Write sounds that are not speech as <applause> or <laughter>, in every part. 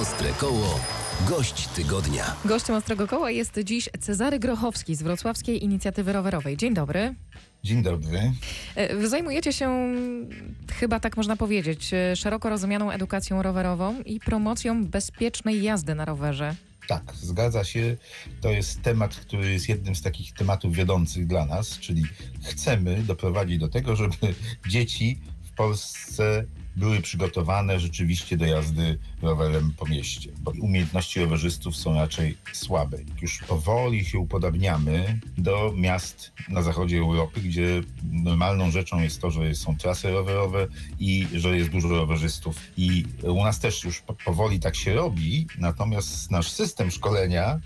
Ostre Koło. Gość tygodnia. Gościem Ostrego Koła jest dziś Cezary Grochowski z Wrocławskiej Inicjatywy Rowerowej. Dzień dobry. Dzień dobry. E, Wy zajmujecie się, chyba tak można powiedzieć, e, szeroko rozumianą edukacją rowerową i promocją bezpiecznej jazdy na rowerze. Tak, zgadza się. To jest temat, który jest jednym z takich tematów wiodących dla nas, czyli chcemy doprowadzić do tego, żeby <laughs> dzieci Polsce były przygotowane rzeczywiście do jazdy rowerem po mieście, bo umiejętności rowerzystów są raczej słabe. Już powoli się upodabniamy do miast na zachodzie Europy, gdzie normalną rzeczą jest to, że są trasy rowerowe i że jest dużo rowerzystów. I u nas też już po- powoli tak się robi, natomiast nasz system szkolenia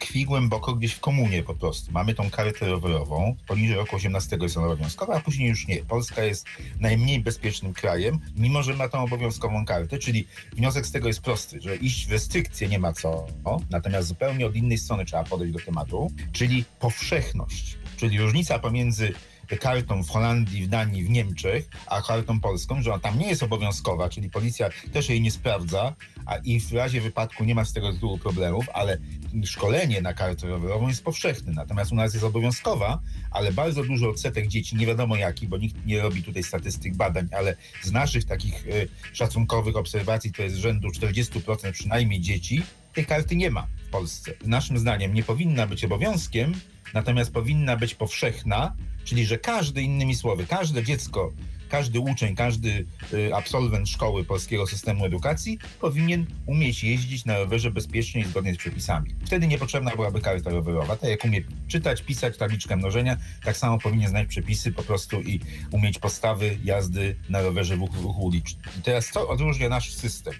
tkwi głęboko gdzieś w komunie po prostu. Mamy tą kartę rowerową, poniżej roku 18 jest ona obowiązkowa, a później już nie. Polska jest najmniej bezpiecznym krajem, mimo że ma tą obowiązkową kartę, czyli wniosek z tego jest prosty, że iść w restrykcje nie ma co, natomiast zupełnie od innej strony trzeba podejść do tematu, czyli powszechność, czyli różnica pomiędzy kartą w Holandii, w Danii, w Niemczech, a kartą polską, że ona tam nie jest obowiązkowa, czyli policja też jej nie sprawdza, a i w razie wypadku nie ma z tego tytułu problemów, ale szkolenie na kartę rowerową jest powszechne. Natomiast u nas jest obowiązkowa, ale bardzo duży odsetek dzieci, nie wiadomo jaki, bo nikt nie robi tutaj statystyk badań, ale z naszych takich e, szacunkowych obserwacji to jest rzędu 40% przynajmniej dzieci, tej karty nie ma w Polsce. Naszym zdaniem nie powinna być obowiązkiem, natomiast powinna być powszechna, czyli że każdy, innymi słowy, każde dziecko, każdy uczeń, każdy y, absolwent szkoły polskiego systemu edukacji powinien umieć jeździć na rowerze bezpiecznie i zgodnie z przepisami. Wtedy niepotrzebna byłaby karta rowerowa. Tak jak umie czytać, pisać, tabliczkę mnożenia, tak samo powinien znać przepisy po prostu i umieć podstawy jazdy na rowerze w ruchu- ulicznym. I teraz co odróżnia nasz system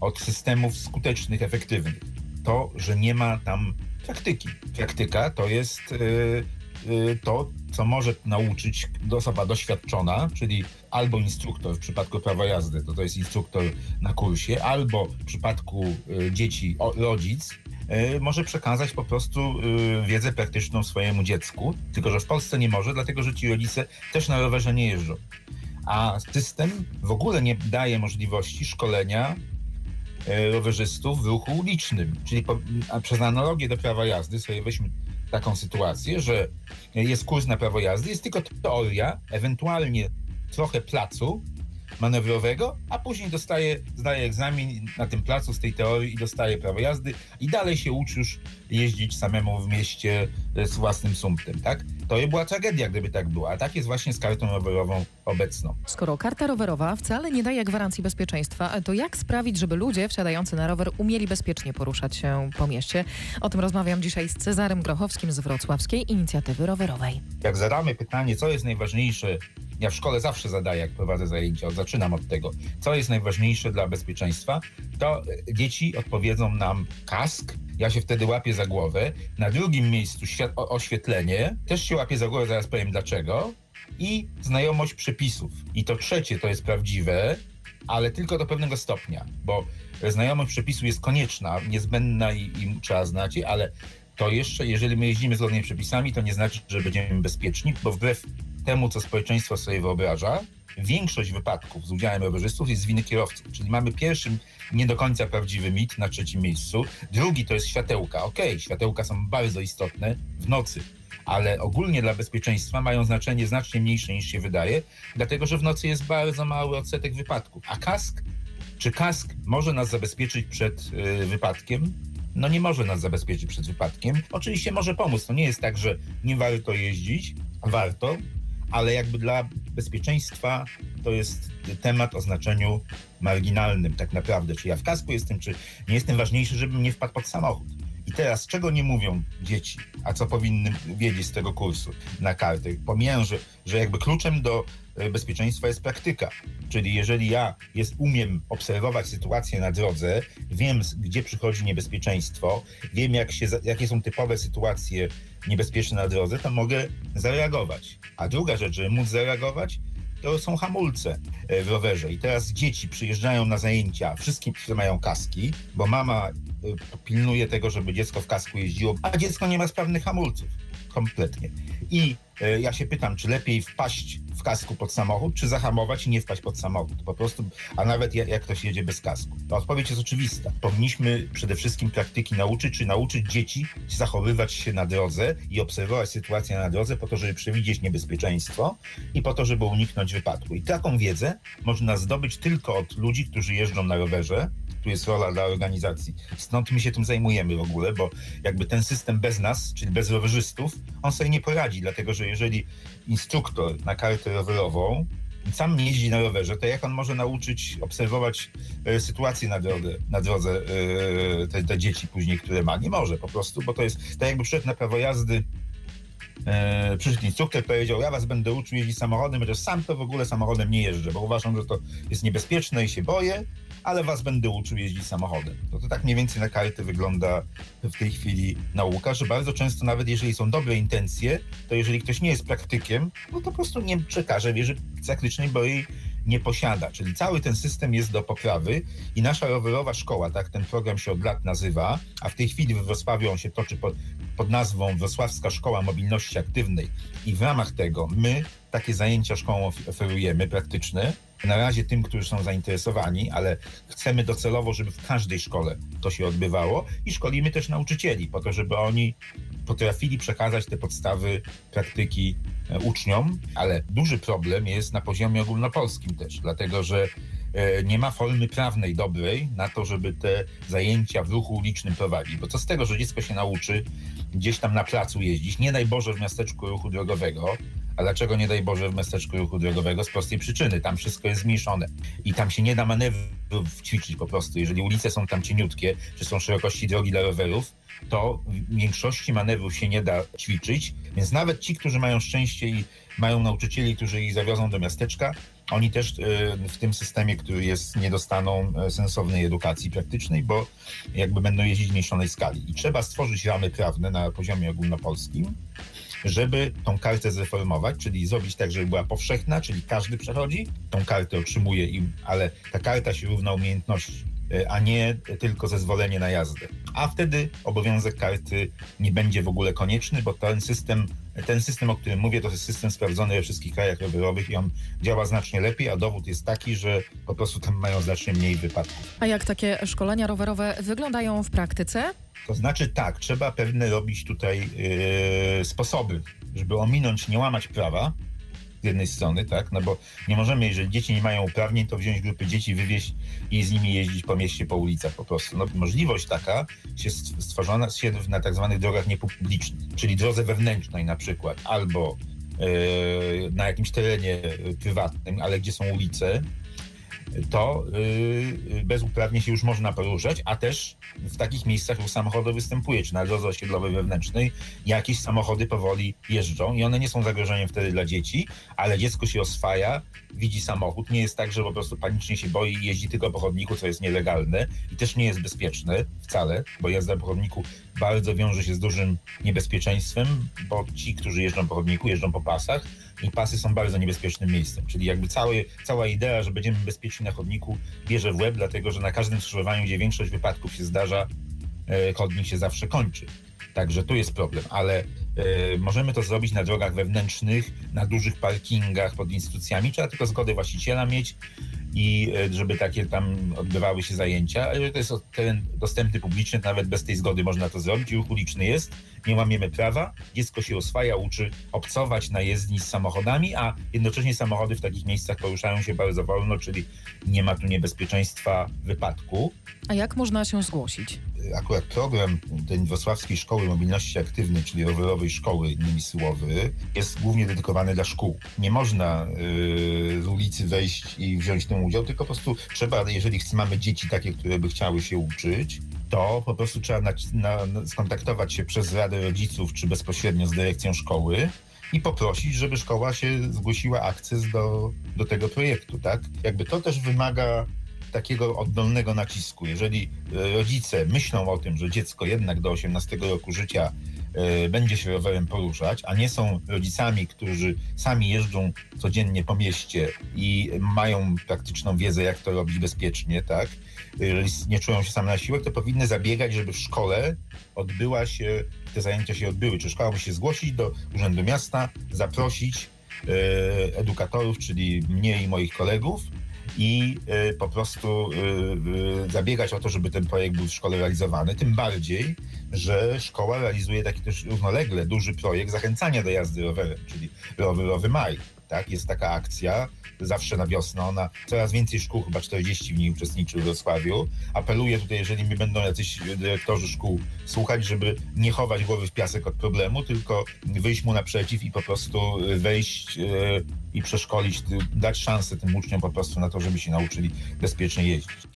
od systemów skutecznych, efektywnych? To, że nie ma tam praktyki. Praktyka to jest y, to, co może nauczyć osoba doświadczona, czyli albo instruktor w przypadku prawa jazdy, to to jest instruktor na kursie, albo w przypadku y, dzieci rodzic, y, może przekazać po prostu y, wiedzę praktyczną swojemu dziecku, tylko że w Polsce nie może, dlatego że ci rodzice też na rowerze nie jeżdżą. A system w ogóle nie daje możliwości szkolenia rowerzystów w ruchu ulicznym. Czyli po, przez analogię do prawa jazdy sobie weźmy taką sytuację, że jest kurs na prawo jazdy, jest tylko teoria, ewentualnie trochę placu manewrowego, a później dostaje, zdaje egzamin na tym placu z tej teorii i dostaje prawo jazdy i dalej się uczy już jeździć samemu w mieście z własnym sumptem, tak? To by była tragedia, gdyby tak było, a tak jest właśnie z kartą rowerową obecną. Skoro karta rowerowa wcale nie daje gwarancji bezpieczeństwa, to jak sprawić, żeby ludzie wsiadający na rower umieli bezpiecznie poruszać się po mieście? O tym rozmawiam dzisiaj z Cezarem Grochowskim z Wrocławskiej Inicjatywy Rowerowej. jak zadamy pytanie, co jest najważniejsze, ja w szkole zawsze zadaję, jak prowadzę zajęcia, zaczynam od tego, co jest najważniejsze dla bezpieczeństwa, to e, dzieci odpowiedzą nam kask, ja się wtedy łapię za głowę. Na drugim miejscu oświetlenie, też się łapię za głowę, zaraz powiem dlaczego. I znajomość przepisów. I to trzecie to jest prawdziwe, ale tylko do pewnego stopnia, bo znajomość przepisu jest konieczna, niezbędna i, i trzeba znać, ale to jeszcze, jeżeli my jeździmy zgodnie z przepisami, to nie znaczy, że będziemy bezpieczni, bo wbrew temu, co społeczeństwo sobie wyobraża, większość wypadków z udziałem rowerzystów jest z winy kierowców. Czyli mamy pierwszy nie do końca prawdziwy mit na trzecim miejscu. Drugi to jest światełka. Okej, światełka są bardzo istotne w nocy, ale ogólnie dla bezpieczeństwa mają znaczenie znacznie mniejsze niż się wydaje, dlatego że w nocy jest bardzo mały odsetek wypadków. A kask, czy kask może nas zabezpieczyć przed y, wypadkiem? No nie może nas zabezpieczyć przed wypadkiem. Oczywiście może pomóc. To nie jest tak, że nie warto jeździć. Warto, ale jakby dla bezpieczeństwa to jest temat o znaczeniu marginalnym tak naprawdę. Czy ja w kasku jestem, czy nie jestem ważniejszy, żebym nie wpadł pod samochód. Teraz, czego nie mówią dzieci, a co powinny wiedzieć z tego kursu na kartę? Pomijam, że, że jakby kluczem do e, bezpieczeństwa jest praktyka. Czyli jeżeli ja jest, umiem obserwować sytuację na drodze, wiem, gdzie przychodzi niebezpieczeństwo, wiem, jak się, jakie są typowe sytuacje niebezpieczne na drodze, to mogę zareagować. A druga rzecz, żeby móc zareagować, to są hamulce e, w rowerze. I teraz dzieci przyjeżdżają na zajęcia, wszystkim, którzy mają kaski, bo mama e, pilnuje tego, żeby dziecko w kasku jeździło, a dziecko nie ma sprawnych hamulców. kompletnie. I e, ja się pytam, czy lepiej wpaść w kasku pod samochód, czy zahamować i nie wpaść pod samochód. Po prostu, a nawet jak, jak ktoś jedzie bez kasku. To odpowiedź jest oczywista. Powinniśmy przede wszystkim praktyki nauczyć, czy nauczyć dzieci zachowywać się na drodze i obserwować sytuację na drodze po to, żeby przewidzieć niebezpieczeństwo i po to, żeby uniknąć wypadku. I taką wiedzę można zdobyć tylko od ludzi, którzy jeżdżą na rowerze, tu jest rola dla organizacji. Stąd my się tym zajmujemy w ogóle, bo jakby ten system bez nas, czyli bez rowerzystów, on sobie nie poradzi, dlatego że jeżeli instruktor na kartę rowerową sam jeździ na rowerze, to jak on może nauczyć obserwować e, sytuację na, drodze, na drodze e, te, te, dzieci później, które ma? Nie może po prostu, bo to jest tak jakby przyszedł na prawo jazdy e, przyszedł instruktor, powiedział, ja was będę uczył jeździć samochodem, chociaż sam to w ogóle samochodem nie jeżdżę, bo uważam, że to jest niebezpieczne i się boję, ale was będę uczył jeździć samochodem. To, to tak mniej więcej na karty wygląda w tej chwili nauka, że bardzo często nawet jeżeli są dobre intencje, to jeżeli ktoś nie jest praktykiem, no to po prostu nie przekaże wiedzy praktycznej, bo jej nie posiada. Czyli cały ten system jest do poprawy i nasza rowerowa szkoła, tak ten program się od lat nazywa, a w tej chwili w Wrocławiu on się toczy pod, pod nazwą Wrocławska Szkoła Mobilności Aktywnej i w ramach tego my takie zajęcia szkołą oferujemy praktyczne, na razie tym, którzy są zainteresowani, ale chcemy docelowo, żeby w każdej szkole to się odbywało i szkolimy też nauczycieli po to, żeby oni potrafili przekazać te podstawy praktyki e, uczniom, ale duży problem jest na poziomie ogólnopolskim też, dlatego że e, nie ma formy prawnej dobrej na to, żeby te zajęcia w ruchu ulicznym prowadzić. Bo co z tego, że dziecko się nauczy gdzieś tam na placu jeździć, nie najboże w miasteczku ruchu drogowego, a dlaczego nie daj Boże w miasteczku ruchu drogowego? Z prostej przyczyny. Tam wszystko jest zmniejszone i tam się nie da manewrów ćwiczyć po prostu. Jeżeli ulice są tam cieniutkie, czy są szerokości drogi dla rowerów, to większości manewrów się nie da ćwiczyć, więc nawet ci, którzy mają szczęście i mają nauczycieli, którzy ich zawiozą do miasteczka, oni też e, w tym systemie, który jest, nie dostaną e, sensownej edukacji praktycznej, bo jakby będą jeździć w mniejszonej skali. I trzeba stworzyć ramy prawne na poziomie ogólnopolskim, żeby tą kartę zreformować, czyli zrobić tak, żeby była powszechna, czyli każdy przechodzi, tą kartę otrzymuje, im, ale ta karta się równa umiejętności e, a nie tylko zezwolenie na jazdę. A wtedy obowiązek karty nie będzie w ogóle konieczny, bo ten system, ten system, o którym mówię, to jest system sprawdzony we wszystkich krajach rowerowych i on działa znacznie lepiej, a dowód jest taki, że po prostu tam mają znacznie mniej wypadków. A jak takie szkolenia rowerowe wyglądają w praktyce? To znaczy tak, trzeba pewne robić tutaj yy, sposoby, żeby ominąć, nie łamać prawa z jednej strony, tak, no bo nie możemy, jeżeli dzieci nie mają uprawnień, to wziąć grupy dzieci, wywieźć i z nimi jeździć po mieście, po ulicach po prostu. No, możliwość taka się stworzona się na tak zwanych drogach niepublicznych, czyli drodze wewnętrznej na przykład, albo yy, na jakimś terenie prywatnym, ale gdzie są ulice, to yy, bez uprawnień się już można poruszać, a też w takich miejscach już samochody występuje, czy na drodze osiedlowej wewnętrznej. Jakieś samochody powoli jeżdżą i one nie są zagrożeniem wtedy dla dzieci, ale dziecko się oswaja, widzi samochód, nie jest tak, że po prostu panicznie się boi i jeździ tylko po chodniku, co jest nielegalne i też nie jest bezpieczne wcale, bo jazda po chodniku bardzo wiąże się z dużym niebezpieczeństwem, bo ci, którzy jeżdżą po chodniku, jeżdżą po pasach, i pasy są bardzo niebezpiecznym miejscem. Czyli jakby cały, cała idea, że będziemy bezpieczni na chodniku bierze w łeb, dlatego że na każdym skrzyżowaniu, gdzie większość wypadków się zdarza, e, chodnik się zawsze kończy. Także tu jest problem, ale y, możemy to zrobić na drogach wewnętrznych, na dużych parkingach pod instytucjami. Trzeba tylko zgodę właściciela mieć i y, żeby takie tam odbywały się zajęcia. Ale to jest teren dostępny publiczny, nawet bez tej zgody można to zrobić. Ruch uliczny jest, nie łamiemy prawa, dziecko się oswaja, uczy obcować na jezdni z samochodami, a jednocześnie samochody w takich miejscach poruszają się bardzo wolno, czyli nie ma tu niebezpieczeństwa wypadku. A jak można się zgłosić? akurat program tej Wrocławskiej Szkoły Mobilności Aktywnej, czyli rowerowej szkoły, innymi słowy, jest głównie dedykowany dla szkół. Nie można yy, ulicy wejść i wziąć tym udział, tylko po prostu trzeba, jeżeli mamy dzieci takie, które by chciały się uczyć, to po prostu trzeba na, na, skontaktować się przez Radę Rodziców czy bezpośrednio z dyrekcją szkoły i poprosić, żeby szkoła się zgłosiła akces do, do tego projektu, tak? Jakby to też wymaga takiego oddolnego nacisku. Jeżeli e, rodzice myślą o tym, że dziecko jednak do 18 roku życia e, będzie się rowerem poruszać, a nie są rodzicami, którzy sami jeżdżą codziennie po mieście i mają praktyczną wiedzę, jak to robić bezpiecznie, tak? Jeżeli nie czują się same na siłek, to powinny zabiegać, żeby w szkole odbyła się, te zajęcia się odbyły. Czy szkoła musi się zgłosić do Urzędu Miasta, zaprosić e, edukatorów, czyli mnie i moich kolegów i e, po prostu e, e, zabiegać o to, żeby ten projekt był w szkole realizowany. Tym bardziej, że szkoła realizuje taki też równolegle duży projekt zachęcania do jazdy rowerem, czyli rowerowy maj. Tak? Jest taka akcja zawsze na wiosnę. Ona coraz więcej szkół, chyba 40 w niej uczestniczy w Wrocławiu. Apeluję tutaj, jeżeli mi będą jacyś dyrektorzy szkół słuchać, żeby nie chować głowy w piasek od problemu, tylko wyjść mu naprzeciw i po prostu wejść e, i przeszkolić, dać szansę tym uczniom po prostu na to, żeby się nauczyli bezpiecznie jeździć.